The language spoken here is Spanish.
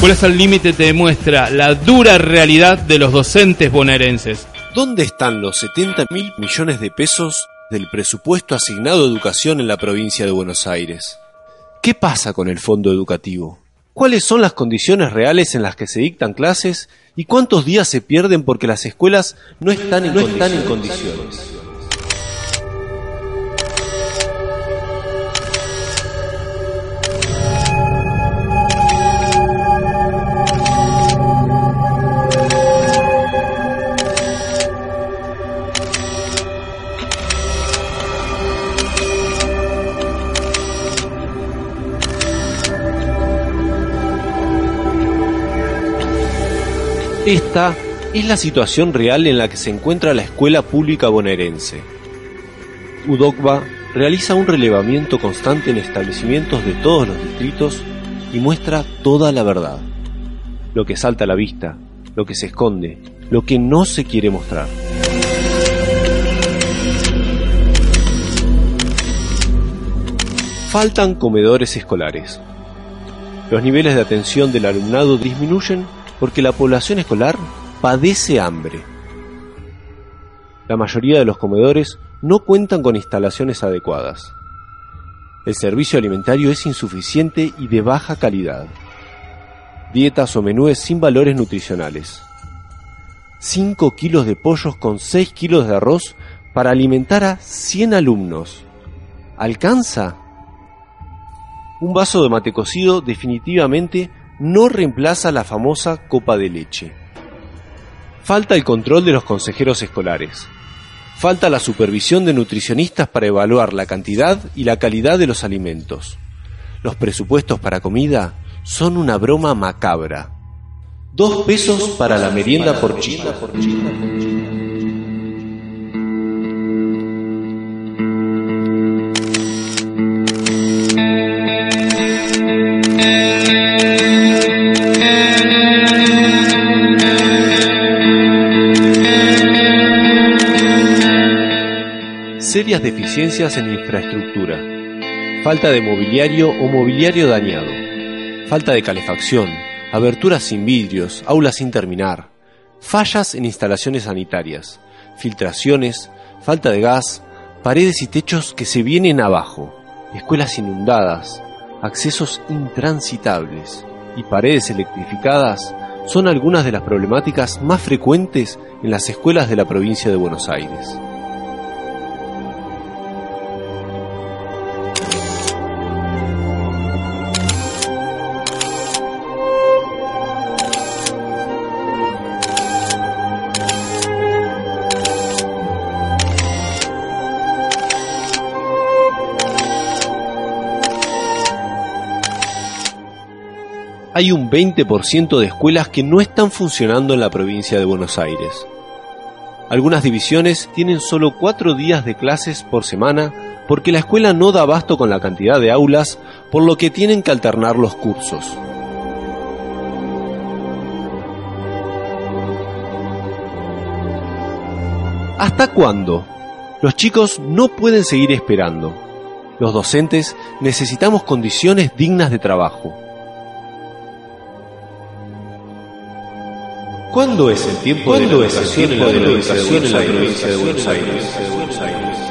Escuelas al Límite te demuestra la dura realidad de los docentes bonaerenses. ¿Dónde están los 70 mil millones de pesos del presupuesto asignado a educación en la provincia de Buenos Aires? ¿Qué pasa con el fondo educativo? ¿Cuáles son las condiciones reales en las que se dictan clases y cuántos días se pierden porque las escuelas no están en, condiciones? Esta es la situación real en la que se encuentra la escuela pública bonaerense. UDOCBA realiza un relevamiento constante en establecimientos de todos los distritos y muestra toda la verdad. Lo que salta a la vista, lo que se esconde, lo que no se quiere mostrar. Faltan comedores escolares. Los niveles de atención del alumnado disminuyen porque la población escolar padece hambre. La mayoría de los comedores no cuentan con instalaciones adecuadas. El servicio alimentario es insuficiente y de baja calidad. Dietas o menúes sin valores nutricionales. 5 kilos de pollos con 6 kilos de arroz para alimentar a 100 alumnos. ¿Alcanza? Un vaso de mate cocido definitivamente no reemplaza la famosa copa de leche. Falta el control de los consejeros escolares. Falta la supervisión de nutricionistas para evaluar la cantidad y la calidad de los alimentos. Los presupuestos para comida son una broma macabra. Dos pesos para la merienda por china. Serias deficiencias en infraestructura, falta de mobiliario o mobiliario dañado, falta de calefacción, aberturas sin vidrios, aulas sin terminar, fallas en instalaciones sanitarias, filtraciones, falta de gas, paredes y techos que se vienen abajo, escuelas inundadas, accesos intransitables y paredes electrificadas son algunas de las problemáticas más frecuentes en las escuelas de la provincia de Buenos Aires. Hay un 20% de escuelas que no están funcionando en la provincia de Buenos Aires. Algunas divisiones tienen solo cuatro días de clases por semana porque la escuela no da abasto con la cantidad de aulas, por lo que tienen que alternar los cursos. ¿Hasta cuándo? Los chicos no pueden seguir esperando. Los docentes necesitamos condiciones dignas de trabajo. ¿Cuándo es el tiempo de la educación en la provincia de Buenos Aires?